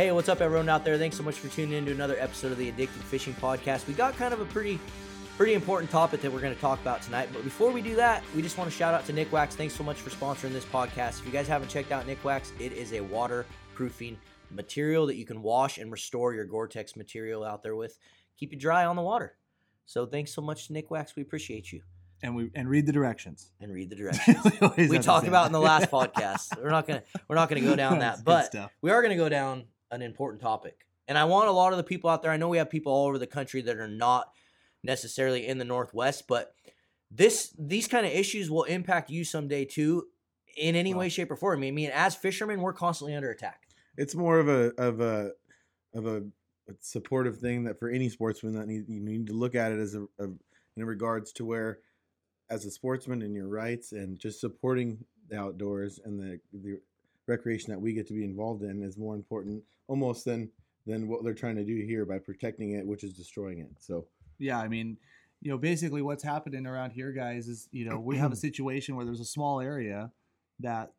Hey, what's up, everyone out there? Thanks so much for tuning in to another episode of the Addicted Fishing Podcast. We got kind of a pretty, pretty important topic that we're going to talk about tonight. But before we do that, we just want to shout out to Nikwax. Thanks so much for sponsoring this podcast. If you guys haven't checked out Nikwax, it is a waterproofing material that you can wash and restore your Gore-Tex material out there with. Keep you dry on the water. So thanks so much, to Nikwax. We appreciate you. And we and read the directions. And read the directions. we we talked about in the last podcast. We're not gonna we're not gonna go down that, but we are gonna go down an important topic. And I want a lot of the people out there. I know we have people all over the country that are not necessarily in the Northwest, but this these kind of issues will impact you someday too, in any Well- way, shape, or form. I mean, as fishermen, we're constantly under attack. It's more of a of a of a, a supportive thing that for any sportsman that need, you need to look at it as a, a in regards to where as a sportsman and your rights and just supporting the outdoors and the the recreation that we get to be involved in is more important almost than than what they're trying to do here by protecting it, which is destroying it. So Yeah, I mean, you know, basically what's happening around here, guys, is you know we have a situation where there's a small area that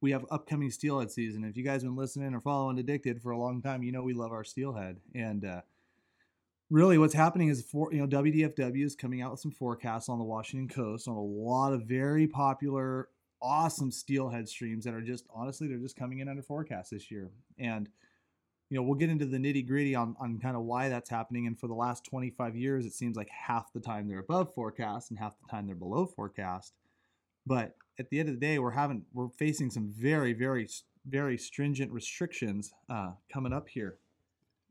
we have upcoming steelhead season. If you guys have been listening or following Addicted for a long time, you know we love our steelhead. And uh, really, what's happening is for you know WDFW is coming out with some forecasts on the Washington coast on a lot of very popular, awesome steelhead streams that are just honestly they're just coming in under forecast this year. And you know, we'll get into the nitty gritty on, on kind of why that's happening. And for the last 25 years, it seems like half the time they're above forecast and half the time they're below forecast. But at the end of the day, we're having we're facing some very very very stringent restrictions uh, coming up here.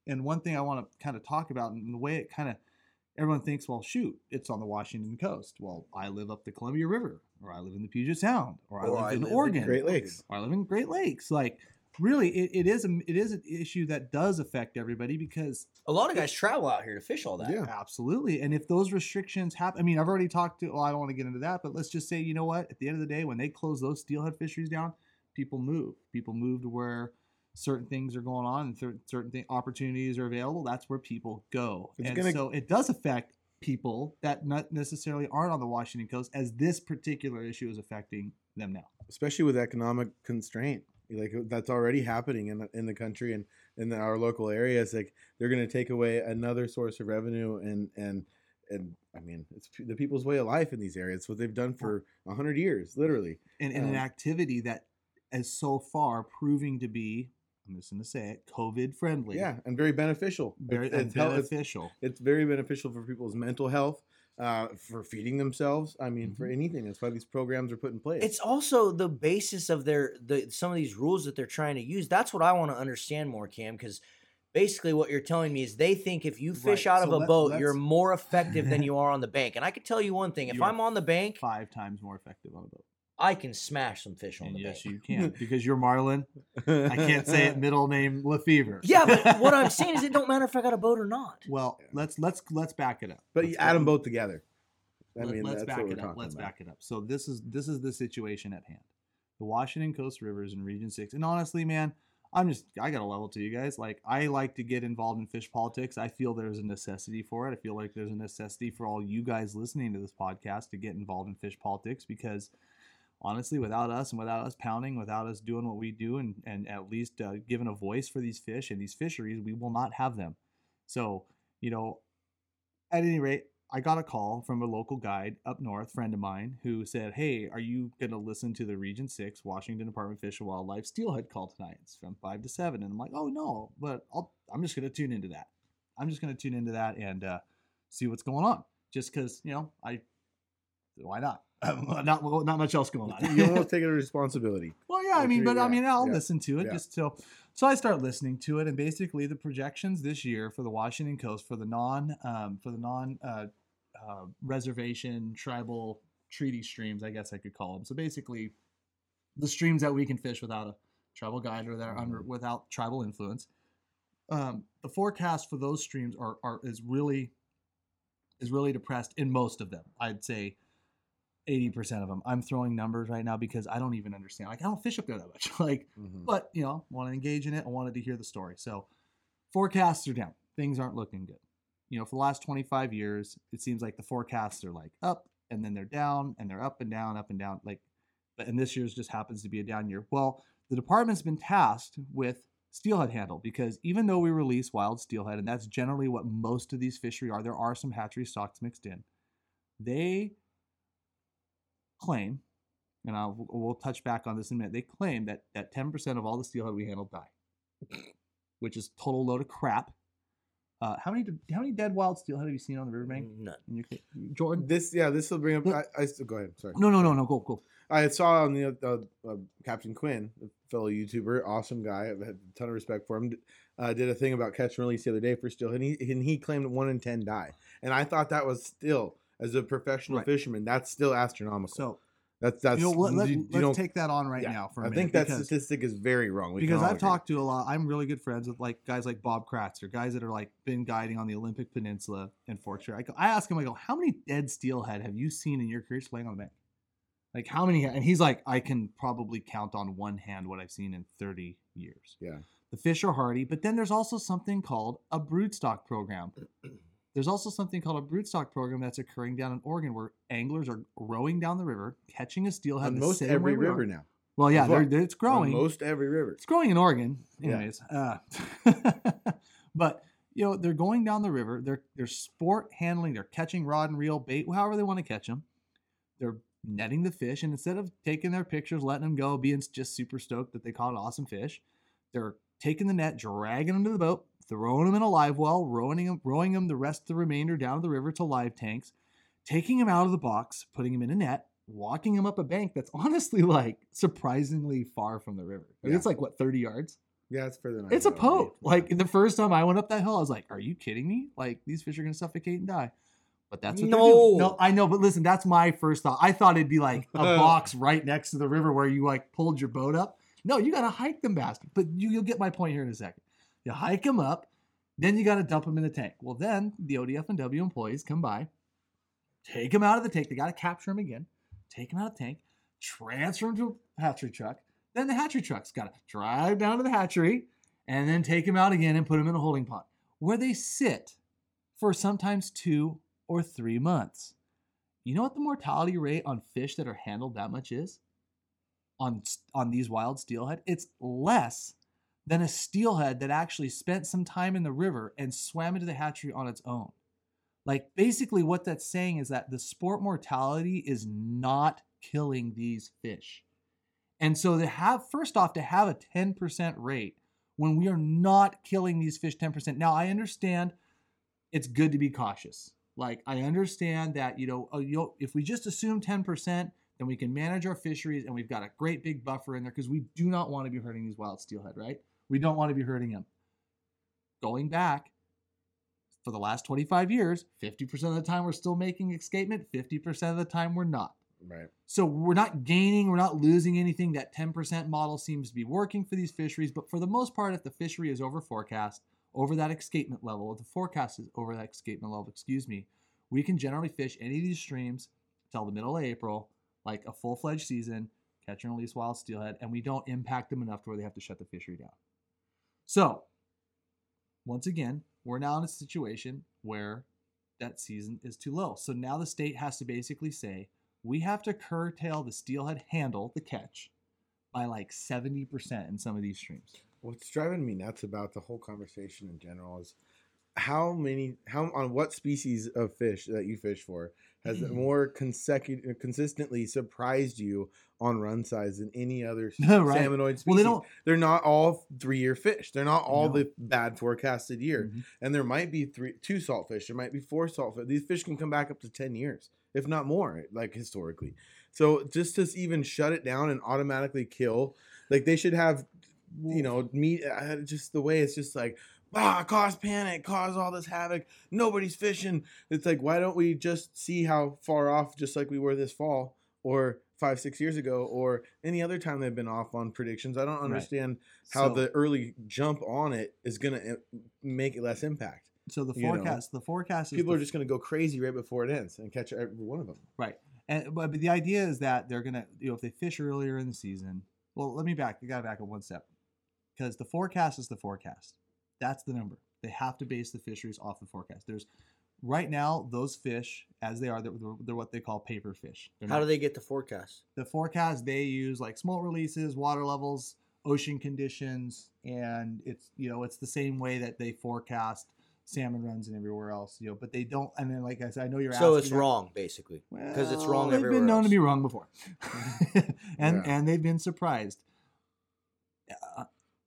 And one thing I want to kind of talk about, and the way it kind of everyone thinks, well, shoot, it's on the Washington coast. Well, I live up the Columbia River, or I live in the Puget Sound, or I Or live I in live in Oregon, Great Lakes. or I live in Great Lakes. Like, really, it, it is a it is an issue that does affect everybody because A lot of guys travel out here to fish all that. Yeah. Absolutely. And if those restrictions happen, I mean, I've already talked to, well, I don't want to get into that, but let's just say, you know what? At the end of the day, when they close those steelhead fisheries down, people move. People move to where certain things are going on and cer- certain thing, opportunities are available. That's where people go. It's and gonna- so it does affect people that not necessarily aren't on the Washington coast as this particular issue is affecting them now. especially with economic constraint like that's already happening in the, in the country and in our local areas like they're going to take away another source of revenue and and and i mean it's the people's way of life in these areas it's what they've done for a 100 years literally And, and an Um, activity that is so far proving to be, I'm just going to say it, COVID friendly. yeah and very beneficial Very it's, it's, hel- it's, beneficial. it's very beneficial for people's mental health uh, for feeding themselves i mean for anything that's why these programs are put in place It's also the basis of their the some of these rules that they're trying to use. That's what I want to understand more, Cam, because basically what you're telling me is they think if you fish Right, out of so a let- boat, you're more effective than you are on the bank. And I can tell you one thing: if You are I'm on the bank, five times more effective on a boat. I can smash some fish on And the yes, bank. you can because you're Marlin. I can't say it. Middle name Lefevre. Yeah, but what I'm saying is, it don't matter if I got a boat or not. Well, let's let's let's back it up. but Let's you add them both together i let- mean let's back it up. Let's about. back it up. So this is this is the situation at hand. The Washington Coast Rivers in Region Six, and honestly, man, I'm just I got a level to you guys. Like I like to get involved in fish politics. I feel there's a necessity for it. I feel like there's a necessity for all you guys listening to this podcast to get involved in fish politics because honestly, without us and without us pounding, without us doing what we do, and and at least uh, giving a voice for these fish and these fisheries, we will not have them. So you know, at any rate, I got a call from a local guide up north, friend of mine, who said, "Hey, are you going to listen to the Region Six Washington Department of Fish and Wildlife Steelhead call tonight? It's from five to 7. And I'm like, "Oh no, but I'll, I'm just going to tune into that. I'm just going to tune into that and uh, see what's going on. Just because you know, I why not? not not much else going on. you almost take a responsibility Well, yeah, I mean, but I mean, I'll yeah, listen to it yeah. just so. So I start listening to it, and basically the projections this year for the Washington Coast for the non um, for the non uh, uh, reservation tribal treaty streams, I guess I could call them. So basically, the streams that we can fish without a tribal guide or that are under without tribal influence. Um, the forecast for those streams are, are is really is really depressed in most of them. I'd say 80% of them. I'm throwing numbers right now because I don't even understand. Like I don't fish up there that much. like Mhm. but you know, want to engage in it. I wanted to hear the story. So forecasts are down. Things aren't looking good. You know, for the last 25 years, it seems like the forecasts are like up and then they're down and they're up and down, up and down. Like, but and this year's just happens to be a down year. Well, the department's been tasked with steelhead handle because even though we release wild steelhead, and that's generally what most of these fishery are, there are some hatchery stocks mixed in. They claim, and I'll, we'll touch back on this in a minute. They claim that that 10% of all the steelhead we handle die, which is total load of crap. Uh, how many how many dead wild steelhead have you seen on the riverbank? None. In your, ca- Jordan? This yeah, this will bring up. I, I go ahead. Sorry. No, no, no, no. Go, go. I saw on the uh, uh, Captain Quinn, a fellow YouTuber, awesome guy. I've had a ton of respect for him. Uh, did a thing about catch and release the other day for still, and he and he claimed one in ten die, and I thought that was still as a professional Right. fisherman, that's still astronomical. So that's that's you know, let, let, you- let's don't- take that on right yeah, now for a I minute. I think that because- statistic is very wrong. We because I've agree. talked to a lot. I'm really good friends with like guys like Bob Kratz or guys that are like been guiding on the Olympic Peninsula and Fork Shore. I, go, I ask him, I go, how many dead steelhead have you seen in your career just laying on the bank? Like how many? And he's like, I can probably count on one hand what I've seen in 30 years. Yeah. The fish are hardy, but then there's also something called a broodstock program. There's also something called a broodstock program that's occurring down in Oregon where anglers are rowing down the river, catching a steelhead. on the most same every way we are. river now. Well, yeah, they're, they're- it's growing. On most every river. It's growing in Oregon, Yeah. anyways. Uh, but you know they're going down the river. They're they're sport handling. They're catching rod and reel, bait, however they want to catch them. They're netting the fish, and instead of taking their pictures, letting them go, being just super stoked that they caught an awesome fish, they're taking the net, dragging them to the boat, throwing them in a live well, rowing them, rowing them the rest of the remainder down the river to live tanks, taking them out of the box, putting them in a net, walking them up a bank that's honestly like surprisingly far from the river. Like, Yeah. It's like what 30 yards. Yeah, it's further than I It's a thought it poke. Like the first time I went up that hill, I was like, "Are you kidding me? Like these fish are gonna suffocate and die." But that's what they're doing. No. No, I know, but listen, that's my first thought. I thought it'd be like a box right next to the river where you like pulled your boat up. No, you gotta hike them bastards. But you, you'll get my point here in a second. You hike them up, then you gotta dump them in the tank. Well, then the ODF and W employees come by, take them out of the tank. They gotta capture them again, take them out of the tank, transfer them to a hatchery truck. Then the hatchery truck's gotta drive down to the hatchery and then take them out again and put them in a holding pond where they sit for sometimes two or three months. You know what the mortality rate on fish that are handled that much is? On, on these wild steelhead? It's less than a steelhead that actually spent some time in the river and swam into the hatchery on its own. Like basically what that's saying is that the sport mortality is not killing these fish. And so to have first off to have a 10% rate when we are not killing these fish 10%. Now I understand it's good to be cautious. Like I understand that you know, uh, if we just assume 10%, then we can manage our fisheries and we've got a great big buffer in there because we do not want to be hurting these wild steelhead, right? We don't want to be hurting them. Going back for the last 25 years, 50% of the time we're still making escapement, 50% of the time we're not. Right. So we're not gaining, we're not losing anything. That 10% model seems to be working for these fisheries, but for the most part, if the fishery is over forecast, over that escapement level, if the forecast is over that escapement level, excuse me, we can generally fish any of these streams till the middle of April, like a full fledged season, catch and release wild steelhead, and we don't impact them enough to where they have to shut the fishery down. So, once again, we're now in a situation where that season is too low. So now the state has to basically say, we have to curtail the steelhead handle, the catch, by like 70% in some of these streams. What's driving me nuts about the whole conversation in general is how many, how on what species of fish that you fish for has Mm. more consecutive, consistently surprised you on run size than any other Right. salmonoid species? Well, they don't. They're not all three year fish. They're not all No. the bad forecasted year. Mhm. And there might be three, two saltfish. There might be four saltfish. These fish can come back up to ten years, if not more, like historically. So just to even shut it down and automatically kill, like they should have, you know, meat. uh, Just the way it's just like, ah, cause panic, cause all this havoc. Nobody's fishing. It's like, why don't we just see how far off, just like we were this fall, or five, six years ago, or any other time they've been off on predictions? I don't Right. understand how So- the early jump on it is going to make it less impact. So the you know, forecast, the forecast is People the are just going to go crazy right before it ends and catch every one of them. Right. And but, the idea is that they're gonna, you know, if they fish earlier in the season. Well, let me back. You gotta back up one step, because the forecast is the forecast. That's the number. They have to base the fisheries off the forecast. There's right now those fish as they are. They're, they're what they call paper fish. They're How not- do they get the forecast? the forecast they use like smolt releases, water levels, ocean conditions, and it's you know it's the same way that they forecast salmon runs and everywhere else. You know, but they don't. And then, like I said, I know you're asking. So it's that- wrong, basically. Because it's wrong They've been known else. to be wrong before, and Yeah. and they've been surprised.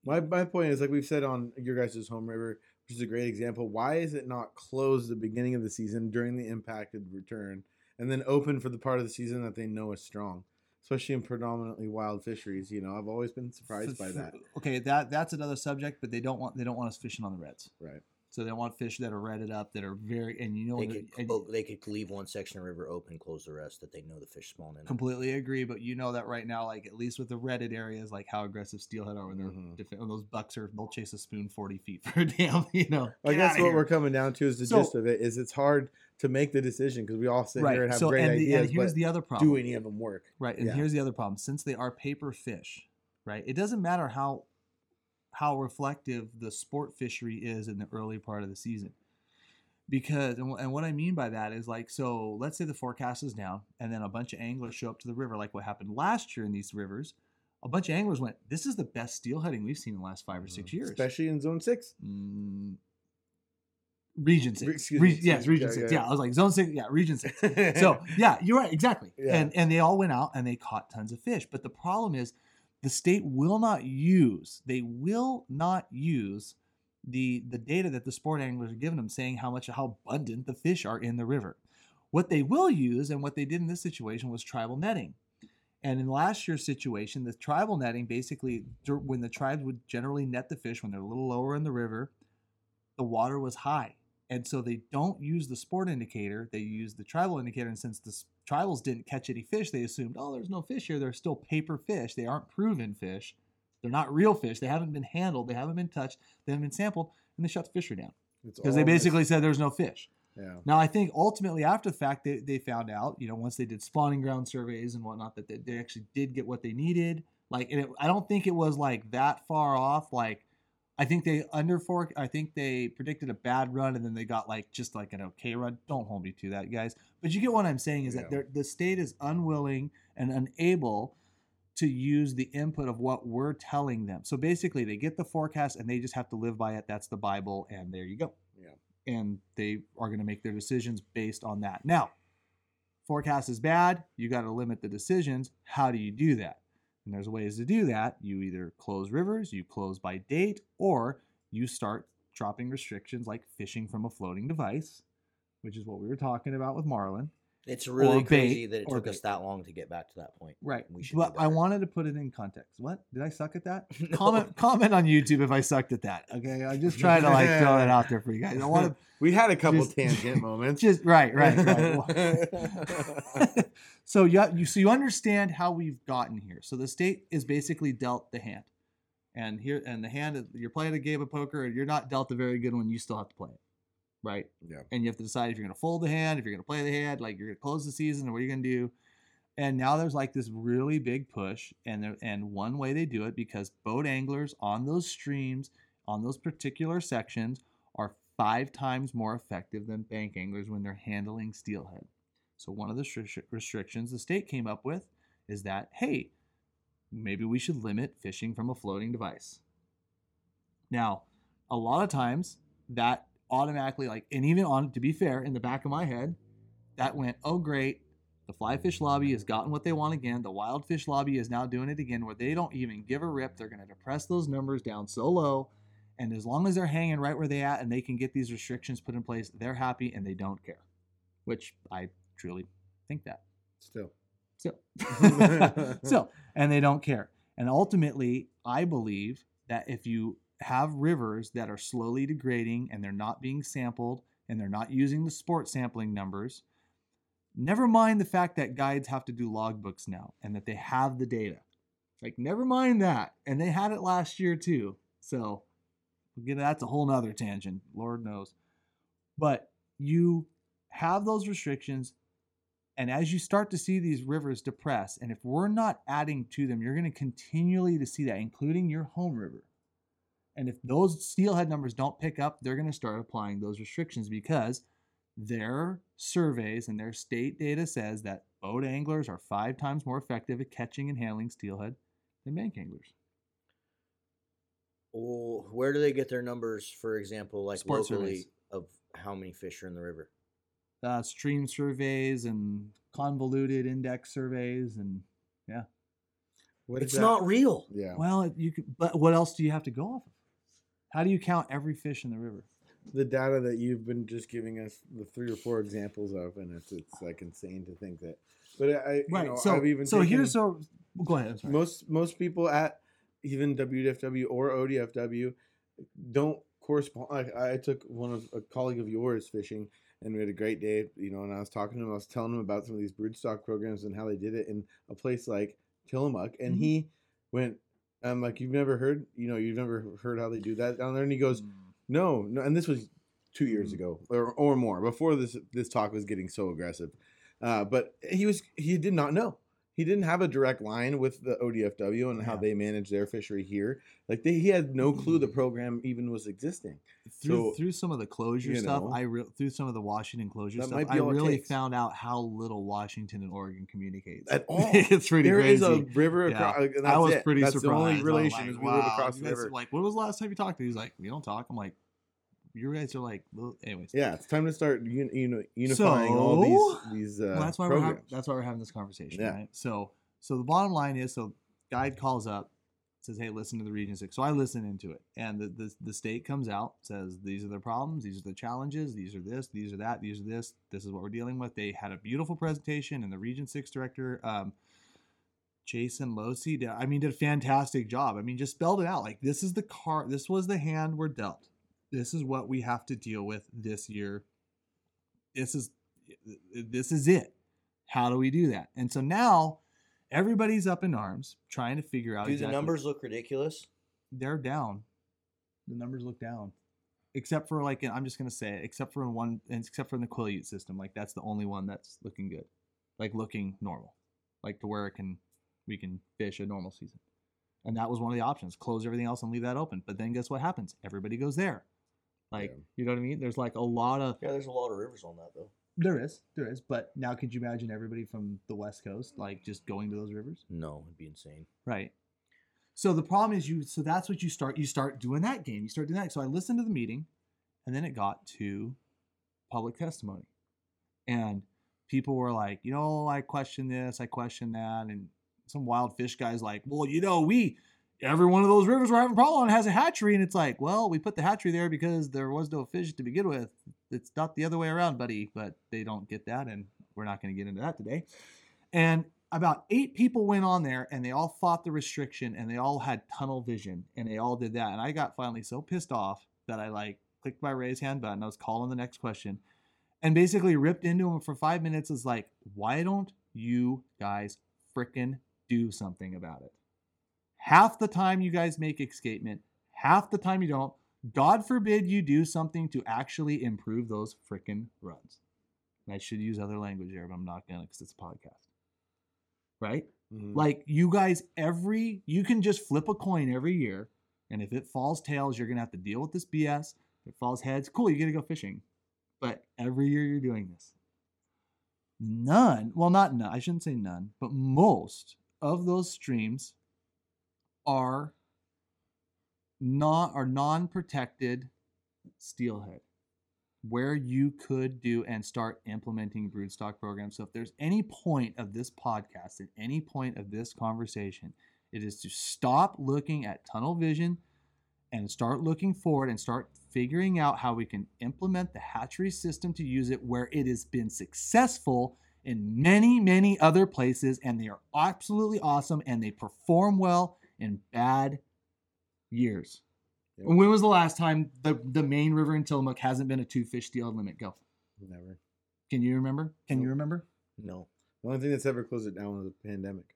My my point is like we've said on your guys' home river, which is a great example. Why is it not closed the beginning of the season during the impacted return, and then open for the part of the season that they know is strong, especially in predominantly wild fisheries? You know, I've always been surprised by that. Okay, that that's another subject, but they don't want they don't want us fishing on the reds. Right. So they want fish that are redded up, that are very, and you know, They could, and they could leave one section of river open, close the rest, that they know the fish spawn in. completely agree. But you know that right now, like at least with the redded areas, like how aggressive steelhead are when they're Mhm. defen- when those bucks are, they'll chase a spoon forty feet for a damn, you know. I guess what here. we're coming down to is the So- gist of it is it's hard to make the decision because we all sit right. here and have so great and, the, ideas, and here's but the other problem. do any of them work? Right, and Yeah. here's the other problem. Since they are paper fish, right? It doesn't matter how how reflective the sport fishery is in the early part of the season. Because and, and what I mean by that is like so let's say the forecast is down and then a bunch of anglers show up to the river like what happened last year in these rivers. A bunch of anglers went, "This is the best steelheading we've seen in the last 5 or 6 years." especially in zone six. Mm, region 6. Re- me, yes, region Yeah, 6. yeah. Yeah, I was like zone 6, yeah, region 6 so yeah, you're right, exactly. Yeah. And and they all went out and they caught tons of fish. But the problem is the state will not use, they will not use the the data that the sport anglers are giving them saying how much how abundant the fish are in the river. What they will use and what they did in this situation was tribal netting. And in last year's situation, the tribal netting basically, when the tribes would generally net the fish when they're a little lower in the river, the water was high. And so they don't use the sport indicator, they use the tribal indicator. And since the tribals didn't catch any fish, they assumed, oh, there's no fish here. They're still paper fish. They aren't proven fish. They're not real fish. They haven't been handled. They haven't been touched. They haven't been sampled. And they shut the fishery down because they basically said there's no fish. yeah. Now, I think ultimately after the fact, they, they found out, you know, once they did spawning ground surveys and whatnot, that they, they actually did get what they needed. Like, and it, I don't think it was like that far off. Like, I think they under fork. I think they predicted a bad run, and then they got like just like an okay run. Don't hold me to that, guys. But you get what I'm saying is that Yeah. they're- the state is unwilling and unable to use the input of what we're telling them. So basically, they get the forecast and they just have to live by it. That's the Bible, and there you go Yeah. and they are going to make their decisions based on that. Now, forecast is bad, you got to limit the decisions. How do you do that? And there's ways to do that. You either close rivers, you close by date, or you start dropping restrictions like fishing from a floating device, which is what we were talking about with Marlin. It's really bait, crazy that it or took us that long to get back to that point. Right. We should But I wanted to put it in context. What? Did I suck at that? No. Comment comment on YouTube if I sucked at that. Okay. I'm just trying to like throw that out there for you guys. I want to we had a couple Just- tangent moments. just right, right, right. so you, you so you understand how we've gotten here. So the state is basically dealt the hand, and here and the hand you're playing a game of poker, and you're not dealt a very good one. You still have to play it, right? yeah. And you have to decide if you're going to fold the hand, if you're going to play the hand, like you're going to close the season, or what are you going to do? And now there's like this really big push, and there, and one way they do it because boat anglers on those streams, on those particular sections, are five times more effective than bank anglers when they're handling steelhead. So one of the stri- restrictions the state came up with is that hey, maybe we should limit fishing from a floating device. Now, a lot of times that automatically like and even on to be fair in the back of my head that went oh great. The fly fish lobby has gotten what they want again. The wild fish lobby is now doing it again where they don't even give a rip. They're going to depress those numbers down so low. And as long as they're hanging right where they at and they can get these restrictions put in place they're happy and they don't care. Which i truly think that. Still. so, so, and they don't care. And ultimately, I believe that if you have rivers that are slowly degrading and they're not being sampled and they're not using the sport sampling numbers, never mind the fact that guides have to do logbooks now and that they have the data. Like, never mind that. And they had it last year too. So, again, that's a whole nother tangent. Lord knows. But you have those restrictions and as you start to see these rivers depress, and if we're not adding to them, you're going to continually to see that, including your home river. And if those steelhead numbers don't pick up, they're going to start applying those restrictions because their surveys and their state data says that boat anglers are five times more effective at catching and handling steelhead than bank anglers. Well, where do they get their numbers, for example, like Sports locally, surveys. of how many fish are in the river? Uh, stream surveys and convoluted index surveys and What is It's that? not real. Yeah. well, you could, but what else do you have to go off of? How do you count every fish in the river? the data that you've been just giving us the three or four examples of, and it's it's like insane to think that. But I, you Right. know, so I've even so here's so go ahead. Most most people at even WDFW or ODFW don't correspond. Like I took one of a colleague of yours fishing, and we had a great day. You know, and I was talking to him. I was telling him about some of these broodstock programs and how they did it in a place like Tillamook, and Mhm. he went. I'm like, you've never heard, you know, you've never heard how they do that down there, and he goes, Mm. no, no, and this was two years Mm. ago or, or more before this this talk was getting so aggressive. Uh, but he was he did not know. He didn't have a direct line with the ODFW and how they manage their fishery here. Like they, he had no clue the Mm. program even was existing. through So, through some of the closure stuff, know, I re- through some of the Washington closure stuff, I be all it really found out how little Washington and Oregon communicates At all. it's pretty There is crazy. a river across. And that's I was it. pretty that's surprised. the only relation like, is we live across the river. Like, when was the last time you talked? To? He's like, we don't talk. I'm like, you guys are like, well, anyways. yeah, it's time to start you know, unifying all these these uh, Well, that's why we're programs. having, that's why we're having this conversation, Yeah. right? So, so the bottom line is, so guide calls up, says, "Hey, listen to the Region Six." So I listen into it, and the, the the state comes out, says, "These are the problems. These are the challenges. These are this. These are that. These are this. This is what we're dealing with." They had a beautiful presentation, and the Region Six director, um, Jason Losi, did, I mean, did a fantastic job. I mean, just spelled it out like this is the car. This was the hand we're dealt. This is what we have to deal with this year. This is this is it. How do we do that? And so now everybody's up in arms trying to figure out Do exactly- the numbers look ridiculous? they're down. The numbers look down. Except for like I'm just gonna say it, except for in one except for in the Quileute system. Like that's the only one that's looking good. Like looking normal. Like to where it can we can fish a normal season. And that was one of the options. Close everything else and leave that open. But then guess what happens? Everybody goes there. Like, Yeah. you know what I mean? There's like a lot of Yeah, there's a lot of rivers on that though. there is, there is. But now could you imagine everybody from the West Coast like just going to those rivers? No, it'd be insane. Right. So the problem is you so that's what you start you start doing that game. You start doing that. So I listened to the meeting and then it got to public testimony. And people were like, you know, I question this, I question that. And some wild fish guys like, well, you know, we every one of those rivers we're having a problem on has a hatchery. And it's like, well, we put the hatchery there because there was no fish to begin with. It's not the other way around, buddy. But they don't get that, and we're not going to get into that today. And about eight people went on there and they all fought the restriction and they all had tunnel vision and they all did that. And I got finally so pissed off that I like clicked my raise hand button. I was calling the next question and basically ripped into him for five minutes. Is like, why don't you guys frickin' do something about it? Half the time you guys make escapement, half the time you don't. God forbid you do something to actually improve those frickin' runs. And I should use other language there, but I'm not gonna because it's a podcast. Right? Mhm. Like you guys, every you can just flip a coin every year, and if it falls tails, you're gonna have to deal with this BS. If it falls heads, cool, you get to go fishing. But every year you're doing this. None, well, not none, I shouldn't say none, but most of those streams are not are non-protected steelhead where you could do and start implementing broodstock programs. So if there's any point of this podcast, at any point of this conversation, it is to stop looking at tunnel vision and start looking forward and start figuring out how we can implement the hatchery system to use it where it has been successful in many, many other places and they are absolutely awesome and they perform well in bad years. Yep. When was the last time the, the main river in Tillamook hasn't been a two fish deal limit? Go. Never. Can you remember? Can you remember? No. The only thing that's ever closed it down was the pandemic.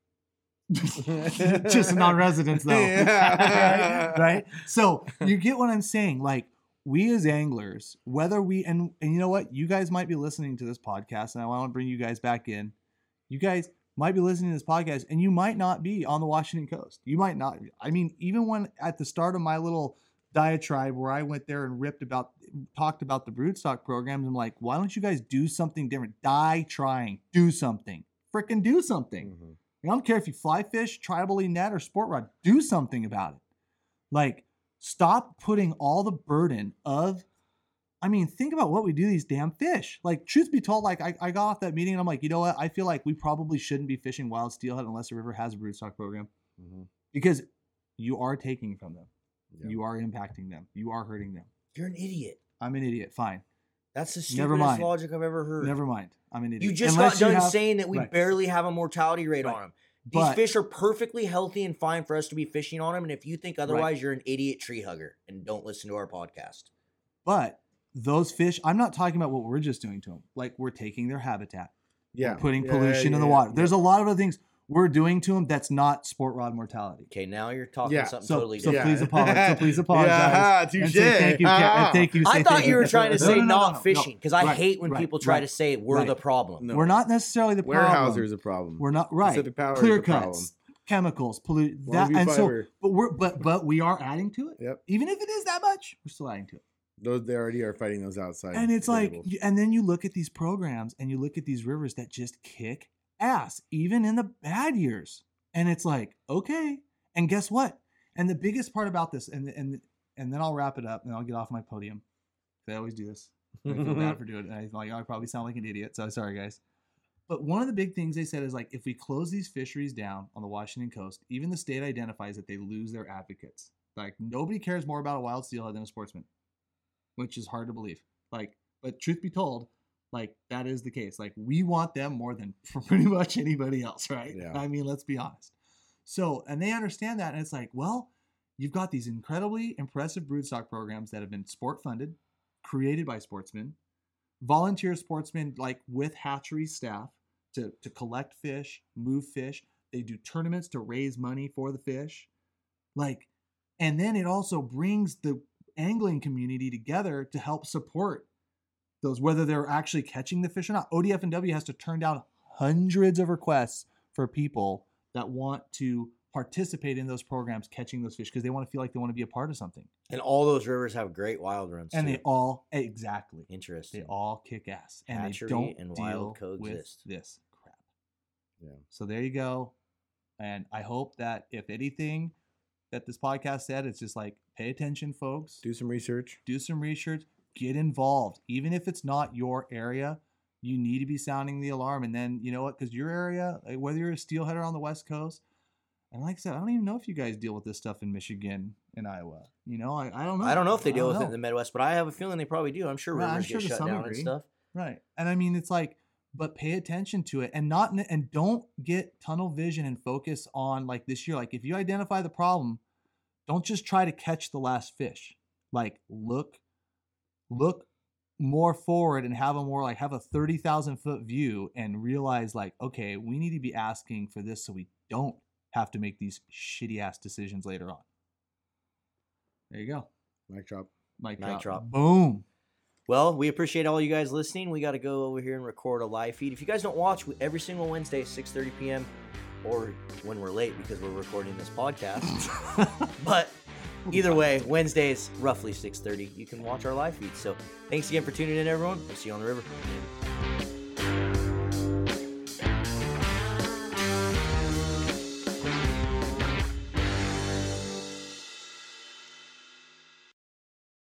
Just non-residents though. Yeah. right? Right? So you get what I'm saying. Like we as anglers, whether we and and you know what? You guys might be listening to this podcast, and I want to bring you guys back in. You guys might be listening to this podcast and you might not be on the Washington coast. You might not. I mean, even when at the start of my little diatribe where I went there and ripped about talked about the broodstock programs, I'm like, why don't you guys do something different? Die trying. Do something. Freaking do something. Mhm. I don't care if you fly fish, tribally net, or sport rod. Do something about it. Like Stop putting all the burden of I mean, think about what we do these damn fish. Like, truth be told, like I, I got off that meeting and I'm like, you know what? I feel like we probably shouldn't be fishing wild steelhead unless the river has a broodstock program Mhm. because you are taking from them. Yeah. You are impacting them. You are hurting them. You're an idiot. I'm an idiot. Fine. That's the Never stupidest mind. logic I've ever heard. Never mind. I'm an idiot. You just Unless got done have- saying that we right. barely have a mortality rate on them. These But- fish are perfectly healthy and fine for us to be fishing on them. And if you think otherwise, you're an idiot tree hugger and don't listen to our podcast. But those fish, I'm not talking about what we're just doing to them. Like we're taking their habitat, Yeah. putting Yeah, pollution in the water. yeah. There's a lot of other things we're doing to them that's not sport rod mortality. Okay, now you're talking Yeah, something So, totally so different. please apologize. So please apologize. Yeah, and touche. say thank you. Ah. and thank you. I thought you were trying to say no, no, no, not no. fishing because I Right, hate when right, people try right, to say we're right. the problem. No. We're not necessarily the problem. Weyerhaeuser is a problem. We're not right. Pacific Power is Clear problem. cuts, chemicals, pollute that, Longview and so. But we're but but we are adding to it. Yep. Even if it is that much, we're still adding to it. Those they already are fighting those outside. and it's like and then you look at these programs and you look at these rivers that just kick ass even in the bad years. And it's like okay. And guess what? And the biggest part about this and and and then i'll wrap it up and i'll get off my podium. I always do this. I feel bad for doing it. And i like i probably sound like an idiot so sorry guys. But one of the big things they said is like if we close these fisheries down on the washington coast even the state identifies that they lose their advocates. Like nobody cares more about a wild steelhead than a sportsman which is hard to believe. Like, but truth be told, like that is the case. Like we want them more than for pretty much anybody else, right? Yeah. I mean, let's be honest. So, and they understand that, and it's like, well, you've got these incredibly impressive broodstock programs that have been sport funded, created by sportsmen, volunteer sportsmen, like with hatchery staff to to collect fish, move fish. They do tournaments to raise money for the fish, like, and then it also brings the angling community together to help support those whether they're actually catching the fish or not. ODF and W has to turn down hundreds of requests for people that want to participate in those programs catching those fish because they want to feel like they want to be a part of something. And all those rivers have great wild runs And too. they all exactly. Interesting. They all kick ass and Hatchery they don't and deal wild with coexist. this crap. Yeah. So there you go. And I hope that if anything that this podcast said, it's just like pay attention, folks. do some research. do some research, get involved. Even if it's not your area, you need to be sounding the alarm. And then, you know what? Because your area, eh, whether you're a steelheader on the West Coast, and like I said, I don't even know if you guys deal with this stuff in Michigan and Iowa. You know, I, I don't know. I don't know if they deal with it in the Midwest, but I have a feeling they probably do. I'm sure Well, I'm rivers sure get shut down and stuff. Right. And I mean, it's like, but pay attention to it and not, and don't get tunnel vision and focus on like this year. Like, if you identify the problem, don't just try to catch the last fish. Like, look, look more forward and have a more like have a 30,000 foot view and realize like, okay, we need to be asking for this so we don't have to make these shitty ass decisions later on. There you go. Mic drop. Mic, Mic drop. drop. Boom. Well, we appreciate all you guys listening. We got to go over here and record a live feed. If you guys don't watch, we- every single Wednesday, 6.30 p.m., or when we're late because we're recording this podcast. but either way, Wednesdays, roughly 6.30, you can watch our live feed. So thanks again for tuning in, everyone. We'll see you on the river.